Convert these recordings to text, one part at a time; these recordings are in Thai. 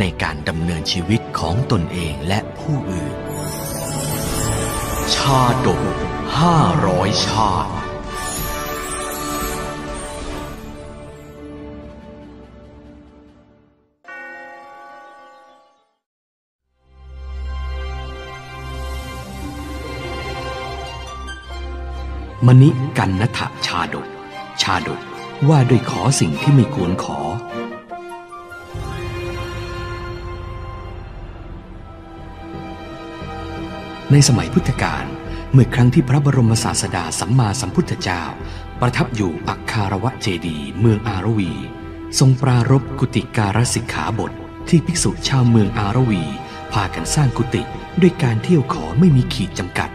ในการดำเนินชีวิตของตนเองและผู้อื่น ชาดกห้าร้อยชาติมณิกันนทะชาดก ชาดกว่าด้วยขอสิ่งที่ไม่ควรขอ ในสมัยพุทธกาลเมื่อครั้งที่พระบรมศาสดาสัมมาสัมพุทธเจ้า ประทับอยู่อักคารวะเจดีเมืองอารวี ทรงปรารบกุติการสิกขาบท ที่ภิกษุชาวเมืองอารวี พากันสร้างกุฏิด้วยการเที่ยวขอไม่มีขีดจำกัด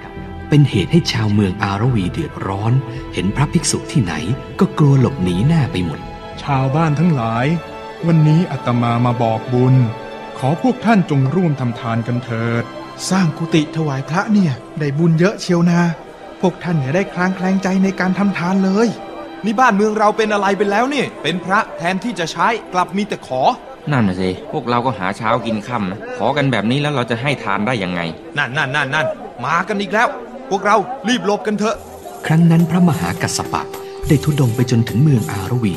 เป็นเหตุให้ชาวเมืองอารวีเดือดร้อน เห็นพระภิกษุที่ไหนก็กลัวหลบหนีหน้าไปหมด ชาวบ้านทั้งหลาย วันนี้อาตมามาบอกบุญ ขอพวกท่านจงร่วมทำทานกันเถิด สร้างกุฏิถวายพระเนี่ย ได้บุญเยอะเชียวนา พวกท่านเนี่ยได้คลางแคลงใจในการทำทานเลย นี่บ้านเมืองเราเป็นอะไรไปแล้วนี่ เป็นพระแทนที่จะใช้กลับมีแต่ขอ นั่นน่ะสิ พวกเราก็หาเช้ากินค่ำนะ ขอกันแบบนี้แล้วเราจะให้ทานได้ยังไง นั่นนั่นนั่นนั่นมากันอีกแล้ว พวกเรารีบหลบกันเถอะ ครั้งนั้นพระมหากัสสปะได้ทุดงไปจนถึงเมืองอารวี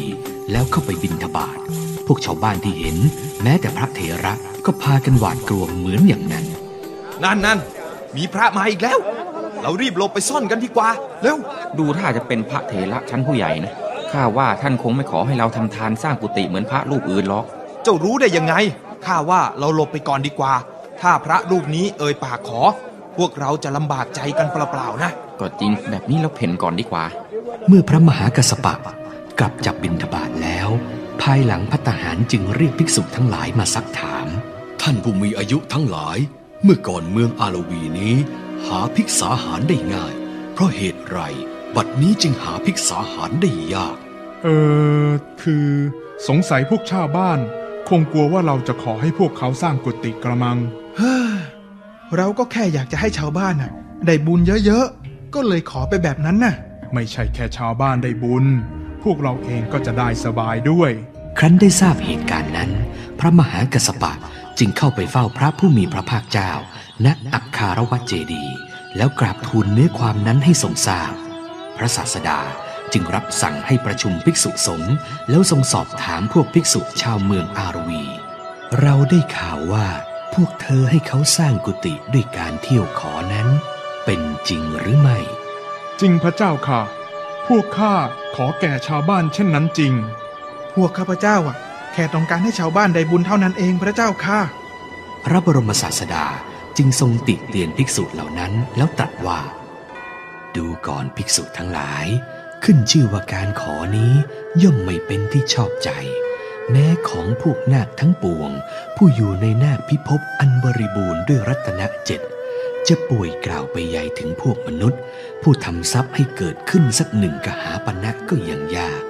แล้วเข้าไปบินทบาทพวกชาวบ้านที่เห็น แม้แต่พระเถระก็พากันหวาดกลัวเหมือนอย่างนั้น นั่นนั่นมีพระมาอีกแล้ว เรารีบหลบไปซ่อนกันดีกว่า เร็ว ดูถ้าจะเป็นพระเถระชั้นผู้ใหญ่นะ ข้าว่าท่านคงไม่ขอให้เราทำทานสร้างกุฏิเหมือนพระรูปอื่นหรอก เจ้ารู้ได้ยังไง ข้าว่าเราหลบไปก่อนดีกว่า ถ้าพระรูปนี้เอ่ยปากขอ พวกเราจะลำบากใจกันเปล่าๆนะ ก็จริง แบบนี้เราเพ่นก่อนดีกว่า เมื่อพระมหากัสสปะกลับจากบินทบาทแล้ว ภายหลังพัตหารจึงเรียกภิกษุทั้งหลายมาซักถาม ท่านผู้มีอายุทั้งหลาย เมื่อก่อนเมืองอาลวีนี้ หาภิกษาหารได้ง่าย เพราะเหตุไร บัดนี้จึงหาภิกษาหารได้ยาก เออคือสงสัยพวกชาวบ้าน คงกลัวว่าเราจะขอให้พวกเขาสร้างกุฏิกระมัง เฮ้อเราก็แค่อยากจะให้ชาวบ้านน่ะ ได้บุญเยอะๆ ก็เลยขอไปแบบนั้นน่ะ ไม่ใช่แค่ชาวบ้านได้บุญ พวกเราเองก็จะได้สบายด้วย ครั้นได้ทราบเหตุการณ์นั้น พระมหากัสสปะ จึงเข้าไปเฝ้าพระผู้มีพระภาคเจ้า ณ อักคารวะเจดีย์แล้วกราบทูลเนื้อความนั้นให้ทรงทราบ พระศาสดาจึงรับสั่งให้ประชุมภิกษุสงฆ์แล้วทรงสอบถามพวกภิกษุชาวเมืองอารวี เราได้ข่าวว่าพวกเธอให้เขาสร้างกุฏิด้วยการเที่ยวขอนั้น เป็นจริงหรือไม่ จริงพระเจ้าค่ะ พวกข้าขอแก่ชาวบ้านเช่นนั้นจริง พวกข้าพเจ้าอะ แค่ต้องการให้ชาวบ้านได้บุญเท่านั้นเองพระเจ้าค่ะ พระบรมศาสดาจึงทรงติเตียนภิกษุเหล่านั้นแล้วตรัสว่า ดูก่อนภิกษุทั้งหลาย ขึ้นชื่อว่าการขอนี้ย่อมไม่เป็นที่ชอบใจ แม้ของพวกนาคทั้งปวง ผู้อยู่ในนาคพิภพอันบริบูรณ์ด้วยรัตนเจ็ดจะป่วยกล่าวไปใหญ่ถึงพวกมนุษย์ ผู้ทำทรัพย์ให้เกิดขึ้นสักหนึ่งกหาปณะก็ยังยาก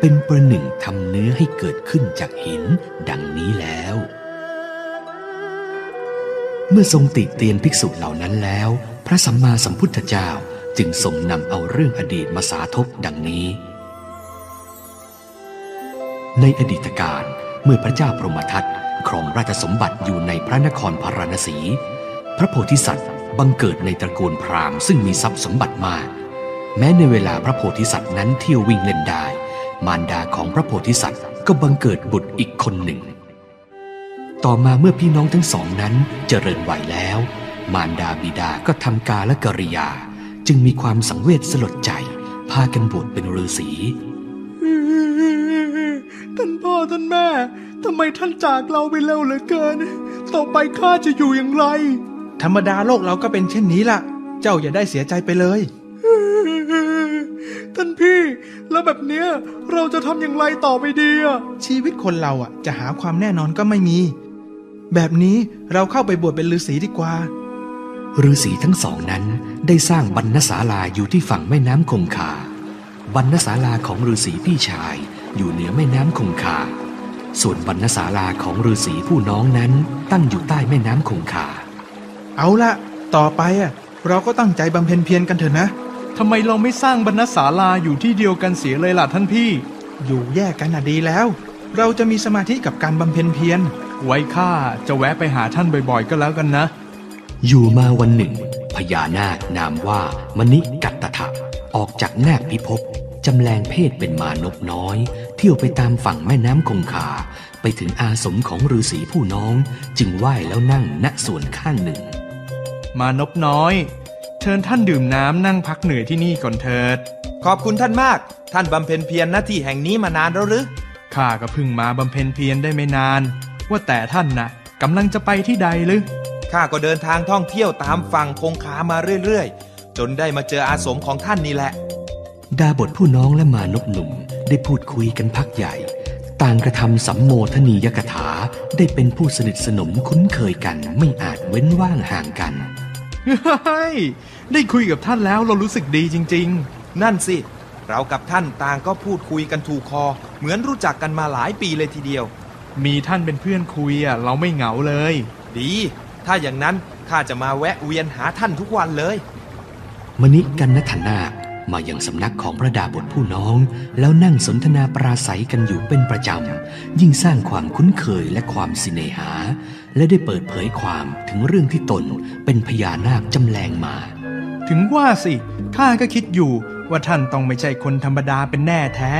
เป็นประหนึ่งทำเนื้อให้เกิดขึ้นจากหินดังนี้แล้ว เมื่อทรงติเตียนภิกษุเหล่านั้นแล้ว พระสัมมาสัมพุทธเจ้าจึงทรงนำเอาเรื่องอดีตมาสาธบดังนี้ ในอดีตการเมื่อพระเจ้าพรหมทัตครองราชสมบัติอยู่ในพระนครพาราณสี พระโพธิสัตว์บังเกิดในตระกูลพราหมณ์ซึ่งมีทรัพย์สมบัติมาก แม้ในเวลาพระโพธิสัตว์นั้นเที่ยววิ่งเล่นได้ มารดาของพระโพธิสัตว์ก็บังเกิดบุตรอีกคนหนึ่ง ต่อมาเมื่อพี่น้องทั้งสองนั้นเจริญวัยแล้ว มารดาบิดาก็ทำกาและกริยา จึงมีความสังเวชสลดใจ พากันบวชเป็นฤาษีท่านพ่อท่านแม่ทำไมท่านจากเราไปเร็วเหลือเกิน ต่อไปข้าจะอยู่อย่างไร ธรรมดาโลกเราก็เป็นเช่นนี้ล่ะ เจ้าอย่าได้เสียใจไปเลย ท่านพี่ แล้วแบบเนี้ยเราจะทำอย่างไรต่อไปดีอะชีวิตคนเราอะ จะหาความแน่นอนก็ไม่มี แบบนี้เราเข้าไปบวชเป็นฤาษีดีกว่าฤาษีทั้งสองนั้นได้สร้างบรรณศาลาอยู่ที่ฝั่งแม่น้ำคงคา บรรณศาลาของฤาษีพี่ชายอยู่เหนือแม่น้ำคงคา ส่วนบรรณศาลาของฤาษีผู้น้องนั้นตั้งอยู่ใต้แม่น้ำคงคา เอาละต่อไปอะเราก็ตั้งใจบำเพ็ญเพียรกันเถอะนะ ทำไมเราไม่สร้างบรรณศาลาอยู่ที่เดียวกันเสียเลยล่ะท่านพี่ อยู่แยกกันน่ะดีแล้ว เราจะมีสมาธิกับการบำเพ็ญเพียร ไว้ข้าจะแวะไปหาท่านบ่อยๆ ก็แล้วกันนะ อยู่มาวันหนึ่ง พญานาคนามว่ามณิกัตตถะออกจากนาคพิภพจำแรงเพศเป็นมานกน้อย เที่ยวไปตามฝั่งแม่น้ำคงคา ไปถึงอาสมของฤาษีผู้น้อง จึงไหว้แล้วนั่งณส่วนข้างหนึ่ง มานพน้อย เชิญท่านดื่มน้ำนั่งพักเหนื่อยที่นี่ก่อนเถิด ขอบคุณท่านมาก ท่านบำเพ็ญเพียรหน้าที่แห่งนี้มานานแล้วหรือ ข้าก็เพิ่งมาบำเพ็ญเพียรได้ไม่นาน ว่าแต่ท่านน่ะกำลังจะไปที่ใดหรือ ข้าก็เดินทางท่องเที่ยวตามฝั่งคงคามาเรื่อยๆ จนได้มาเจออาสมของท่านนี่แหละ ดาบทผู้น้องและมานพหนุ่มได้พูดคุยกันพักใหญ่ ต่างกระทำสัมโมทนียกถาได้เป็นผู้สนิทสนมคุ้นเคยกันไม่อาจเว้นว่างห่างกัน เฮ้ยได้คุยกับท่านแล้วเรารู้สึกดีจริง ๆ นั่นสิ เรากับท่านต่างก็พูดคุยกันถูกคอ เหมือนรู้จักกันมาหลายปีเลยทีเดียว มีท่านเป็นเพื่อนคุยอะเราไม่เหงาเลย ดี ถ้าอย่างนั้นข้าจะมาแวะเวียนหาท่านทุกวันเลย มณิกันนัทนา มายังสำนักของพระดาบทผู้น้อง แล้วนั่งสนทนาปราศัยกันอยู่เป็นประจำ ยิ่งสร้างความคุ้นเคยและความสิเนหา และได้เปิดเผยความถึงเรื่องที่ตนเป็นพญานาคจำแรงมา ถึงว่าสิข้าก็คิดอยู่ว่าท่านต้องไม่ใช่คนธรรมดาเป็นแน่แท้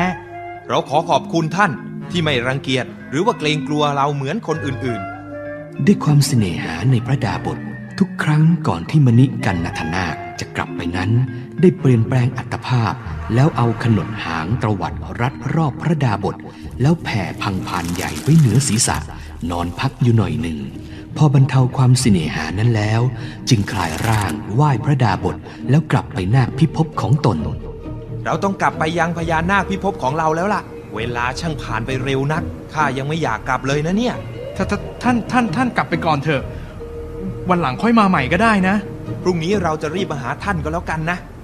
เราขอขอบคุณท่านที่ไม่รังเกียจหรือว่าเกรงกลัวเราเหมือนคนอื่นด้วยความเสน่หาในพระดาบททุกครั้งก่อนที่มณิกันนทนาคจะกลับไปนั้น ได้เปลี่ยนแปลงอัตภาพ แล้วเอาขนดหางตรวัดรัดรอบพระดาบท แล้วแผ่พังพานใหญ่ไว้เหนือศีรษะ นอนพักอยู่หน่อยหนึ่ง พอบรรเทาความเสน่หานั้นแล้ว จึงคลายร่างไหว้พระดาบท แล้วกลับไปนาคพิภพของตนๆเราต้องกลับไปยังพญานาคพิภพของเราแล้วล่ะ เวลาช่างผ่านไปเร็วนักข้ายังไม่อยากกลับเลยนะเนี่ยถ้าถ้าท่านท่านท่านกลับไปก่อนเถอะ วันหลังค่อยมาใหม่ก็ได้นะ พรุ่งนี้เราจะรีบมาหาท่านก็แล้วกันนะอืม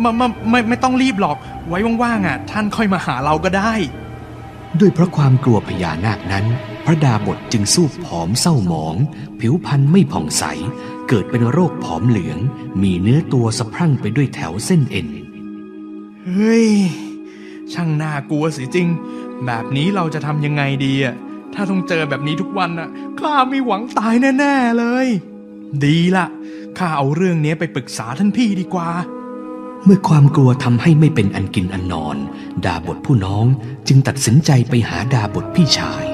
ไมามาไม่ไม่ต้องรีบหรอก ไว้ว่างๆอะ ท่านค่อยมาหาเราก็ได้ ด้วยเพราะความกลัวพญานาคนั้น พระดาบทจึงสู้ผอมเศร้าหมอง ผิวพรรณไม่ผ่องใส เกิดเป็นโรคผอมเหลือง มีเนื้อตัวสะพรั่งไปด้วยแถวเส้นเอ็น เฮ้ย ช่างน่ากลัวสิจริง แบบนี้เราจะทำยังไงดีอะ ถ้าต้องเจอแบบนี้ทุกวันอะ ข้ามีหวังตายแน่ ๆเลย ดีละข้าเอาเรื่องนี้ไปปรึกษาท่านพี่ดีกว่า เมื่อความกลัวทำให้ไม่เป็นอันกินอันนอน ดาบทผู้น้องจึงตัดสินใจไปหาดาบทพี่ชาย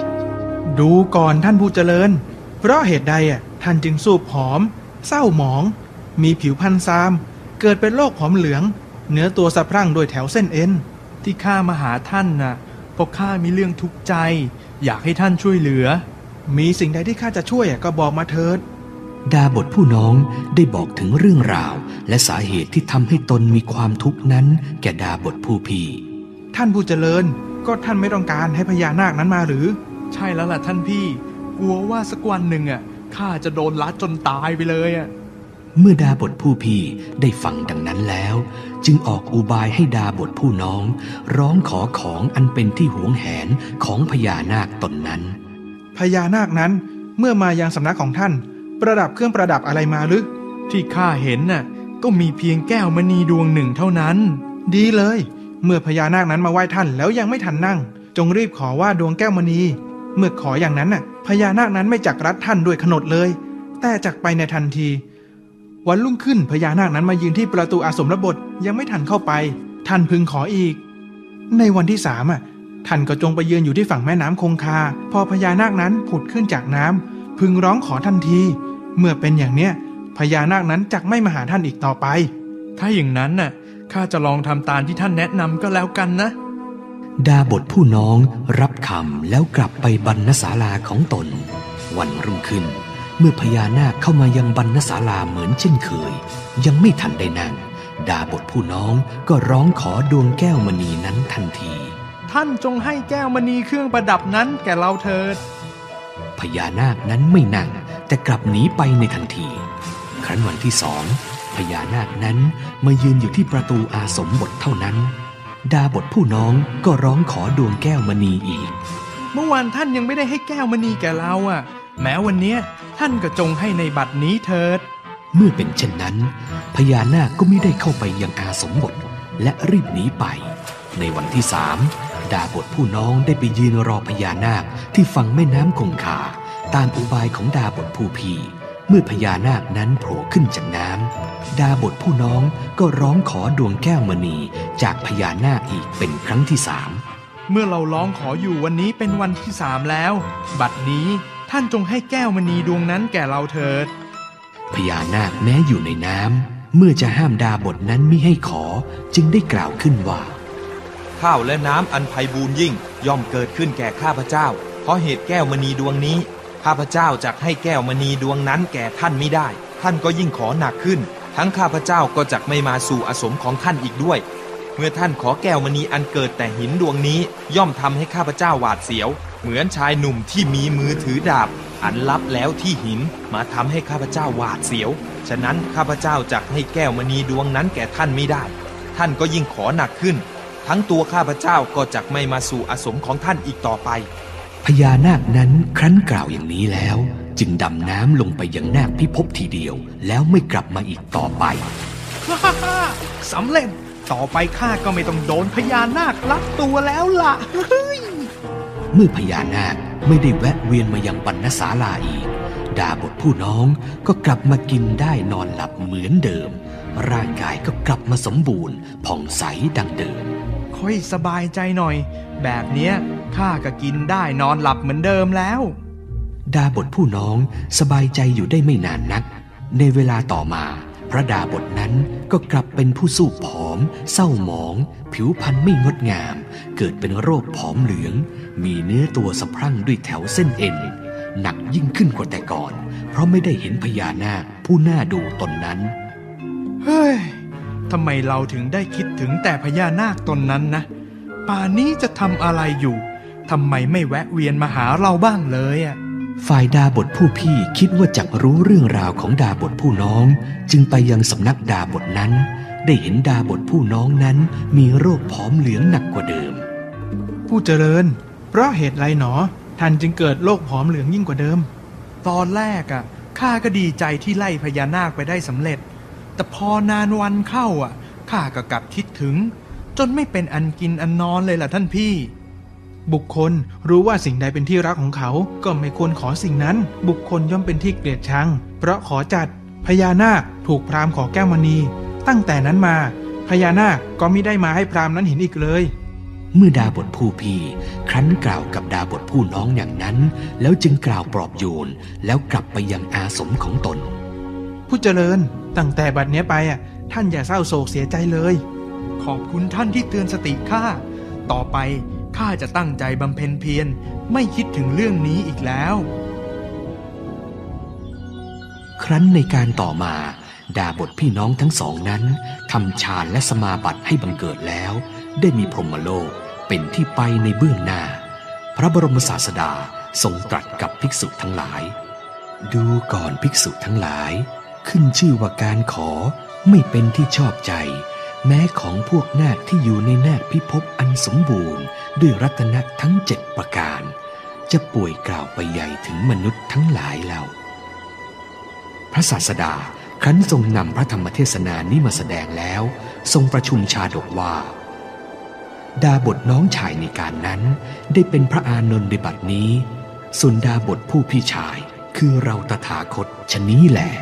ดูก่อนท่านผู้เจริญ เพราะเหตุใดอะท่านจึงสูบผอม เศร้าหมอง มีผิวพรรณซาม เกิดเป็นโรคผอมเหลือง เนื้อตัวสะพรั่งโดยแถวเส้นเอ็น ที่ข้ามาหาท่านน่ะเพราะข้ามีเรื่องทุกข์ใจ อยากให้ท่านช่วยเหลือ มีสิ่งใดที่ข้าจะช่วยก็บอกมาเถิด ดาบทผู้น้องได้บอกถึงเรื่องราว และสาเหตุที่ทำให้ตนมีความทุกข์นั้น แก่ดาบทผู้พี่ ท่านผู้เจริญก็ท่านไม่ต้องการให้พญานาคนั้นมาหรือ ใช่แล้วล่ะท่านพี่ กลัวว่าสักวันหนึ่งอะข้าจะโดนลัดจนตายไปเลยอะเมื่อดาบทผู้พี่ได้ฟังดังนั้นแล้ว จึงออกอุบายให้ดาบทผู้น้อง ร้องขอของอันเป็นที่หวงแหนของพญานาคตนนั้นพญานาคนั้นเมื่อมายังสำนักของท่าน ประดับเครื่องประดับอะไรมาหรือที่ข้าเห็นน่ะ ก็มีเพียงแก้วมณีดวงหนึ่งเท่านั้น ดีเลย เมื่อพญานาคนั้นมาไหว้ท่านแล้วยังไม่ทันนั่ง จงรีบขอว่าดวงแก้วมณี เมื่อขออย่างนั้นน่ะ พญานาคนั้นไม่จักรัดท่านด้วยขนดเลย แต่จักไปในทันที วันรุ่งขึ้นพญานาคนั้นมายืนที่ประตูอาสมรบทยังไม่ทันเข้าไป ท่านพึงขออีก ในวันที่สามอะท่านก็จงไปยืนอยู่ที่ฝั่งแม่น้ำคงคา พอพญานาคนั้นผุดขึ้นจากน้ำ พึงร้องขอทันที เมื่อเป็นอย่างเนี้ยพญานาคนั้นจักไม่มาหาท่านอีกต่อไป ถ้าอย่างนั้นน่ะข้าจะลองทำตามที่ท่านแนะนำก็แล้วกันนะ ดาบทผู้น้องรับคำแล้วกลับไปบรรณศาลาของตน วันรุ่งขึ้น เมื่อพญานาคเข้ามายังบรรณศาลาเหมือนเช่นเคย ยังไม่ทันได้นั่งดาบทผู้น้องก็ร้องขอดวงแก้วมณีนั้นทันที ท่านจงให้แก้วมณีเครื่องประดับนั้นแก่เราเถิด พญานาคนั้นไม่นั่ง แต่กลับหนีไปในทันที ครั้นวันที่สองพญานาคนั้นมายืนอยู่ที่ประตูอาสมบทเท่านั้น ดาบทผู้น้องก็ร้องขอดวงแก้วมณีอีก เมื่อวานท่านยังไม่ได้ให้แก้วมณีแก่เราอะ แม้วันเนี้ยท่านก็จงให้ในบัดนี้เถิด เมื่อเป็นเช่นนั้น พญานาคก็ไม่ได้เข้าไปยังอาสมบทและรีบหนีไป ในวันที่สาม ดาบทผู้น้องได้ไปยืนรอพญานาคที่ฝั่งแม่น้ำคงคาตามอุบายของดาบทผู้พีเมื่อพญานาคนั้นโผล่ขึ้นจากน้ำดาบทผู้น้องก็ร้องขอดวงแก้วมณีจากพญานาคอีกเป็นครั้งที่สามเมื่อเราร้องขออยู่วันนี้เป็นวันที่สามแล้ว บัดนี้ท่านจงให้แก้วมณีดวงนั้นแก่เราเถิด พญานาคแม้อยู่ในน้ำเมื่อจะห้ามดาบทนั้นมิให้ขอจึงได้กล่าวขึ้นว่า ข้าวและน้ำอันไพบูรยิ่ง ย่อมเกิดขึ้นแก่ข้าพเจ้า เพราะเหตุแก้วมณีดวงนี้ ข้าพเจ้าจะให้แก้วมณีดวงนั้นแก่ท่านไม่ได้ ท่านก็ยิ่งขอหนักขึ้น ทั้งข้าพเจ้าก็จะไม่มาสู่อสมของท่านอีกด้วย เมื่อท่านขอแก้วมณีอันเกิดแต่หินดวงนี้ ย่อมทำให้ข้าพเจ้าหวาดเสียว เหมือนชายหนุ่มที่มีมือถือดาบ อันลับแล้วที่หินมาทำให้ข้าพเจ้าหวาดเสียว ฉะนั้นข้าพเจ้าจะให้แก้วมณีดวงนั้นแก่ท่านไม่ได้ ท่านก็ยิ่งขอหนักขึ้น ทั้งตัวข้าพเจ้าก็จะไม่มาสู่อสมของท่านอีกต่อไป พญานาคนั้นครั้นกล่าวอย่างนี้แล้ว จึงดำน้ำลงไปยังนาคพิภพทีเดียว แล้วไม่กลับมาอีกต่อไปฮ่าฮ่าฮ่าสำเร็จต่อไปข้าก็ไม่ต้องโดนพญานาคลักตัวแล้วล่ะเฮ้ยเมื่อพญานาคไม่ได้แวะเวียนมายังปัณณศาลาอีก ดาบทผู้น้องก็กลับมากินได้นอนหลับเหมือนเดิม ร่างกายก็กลับมาสมบูรณ์ผ่องใสดังเดิม ค่อยสบายใจหน่อย แบบเนี้ยข้าก็กินได้นอนหลับเหมือนเดิมแล้ว ดาบทผู้น้องสบายใจอยู่ได้ไม่นานนัก ในเวลาต่อมา พระดาบทนั้นก็กลับเป็นผู้สู้ผอม เศร้าหมอง ผิวพรรณไม่งดงาม เกิดเป็นโรคผอมเหลือง มีเนื้อตัวสะพรั่งด้วยแถวเส้นเอ็นหนักยิ่งขึ้นกว่าแต่ก่อน เพราะไม่ได้เห็นพญานาคผู้น่าดูตนนั้น เฮ้ย ทำไมเราถึงได้คิดถึงแต่พญานาคตนนั้นนะ ป่านนี้จะทำอะไรอยู่ทำไมไม่แวะเวียนมาหาเราบ้างเลยอะฝ่ายดาบทผู้พี่คิดว่าจักรู้เรื่องราวของดาบทผู้น้อง จึงไปยังสำนักดาบทนั้น ได้เห็นดาบทผู้น้องนั้นมีโรคผอมเหลืองหนักกว่าเดิม ผู้เจริญ เพราะเหตุไรหนอ ท่านจึงเกิดโรคผอมเหลืองยิ่งกว่าเดิม ตอนแรกอะข้าก็ดีใจที่ไล่พญานาคไปได้สำเร็จ แต่พอนานวันเข้าอะข้าก็กลับคิดถึง จนไม่เป็นอันกินอันนอนเลยล่ะท่านพี่ บุคคลรู้ว่าสิ่งใดเป็นที่รักของเขาก็ไม่ควรขอสิ่งนั้น บุคคลย่อมเป็นที่เกลียดชัง เพราะขอจัดพญานาคถูกพราหมณ์ขอแก้วมณี ตั้งแต่นั้นมาพญานาคก็ไม่ได้มาให้พราหมณ์นั้นเห็นอีกเลย เมื่อดาบทผู้พี่ ครั้นกล่าวกับดาบทผู้น้องอย่างนั้น แล้วจึงกล่าวปลอบโยนแล้วกลับไปยังอาสมของตน ผู้เจริญ ตั้งแต่บัดเนี้ยไปอะ ท่านอย่าเศร้าโศกเสียใจเลย ขอบคุณท่านที่เตือนสติข้า ต่อไปข้าจะตั้งใจบำเพ็ญเพียรไม่คิดถึงเรื่องนี้อีกแล้ว ครั้นในการต่อมาดาบทพี่น้องทั้งสองนั้นทำฌานและสมาบัติให้บังเกิดแล้ว ได้มีพรหมโลกเป็นที่ไปในเบื้องหน้า พระบรมศาสดาทรงตรัสกับภิกษุทั้งหลาย ดูก่อนภิกษุทั้งหลาย ขึ้นชื่อว่าการขอไม่เป็นที่ชอบใจ แม้ของพวกนาคที่อยู่ในนาคพิภพอันสมบูรณ์ ด้วยรัตนะทั้งเจ็ดประการ จะป่วยกล่าวไปใหญ่ถึงมนุษย์ทั้งหลายแล้วพระศาสดาครั้นทรงนำพระธรรมเทศนานี้มาแสดงแล้ว ทรงประชุมชาดกว่า ดาบทน้องชายในการนั้น ได้เป็นพระอานนท์ในบัดนี้ ส่วนดาบทผู้พี่ชายคือเราตถาคตชะนี้แหละ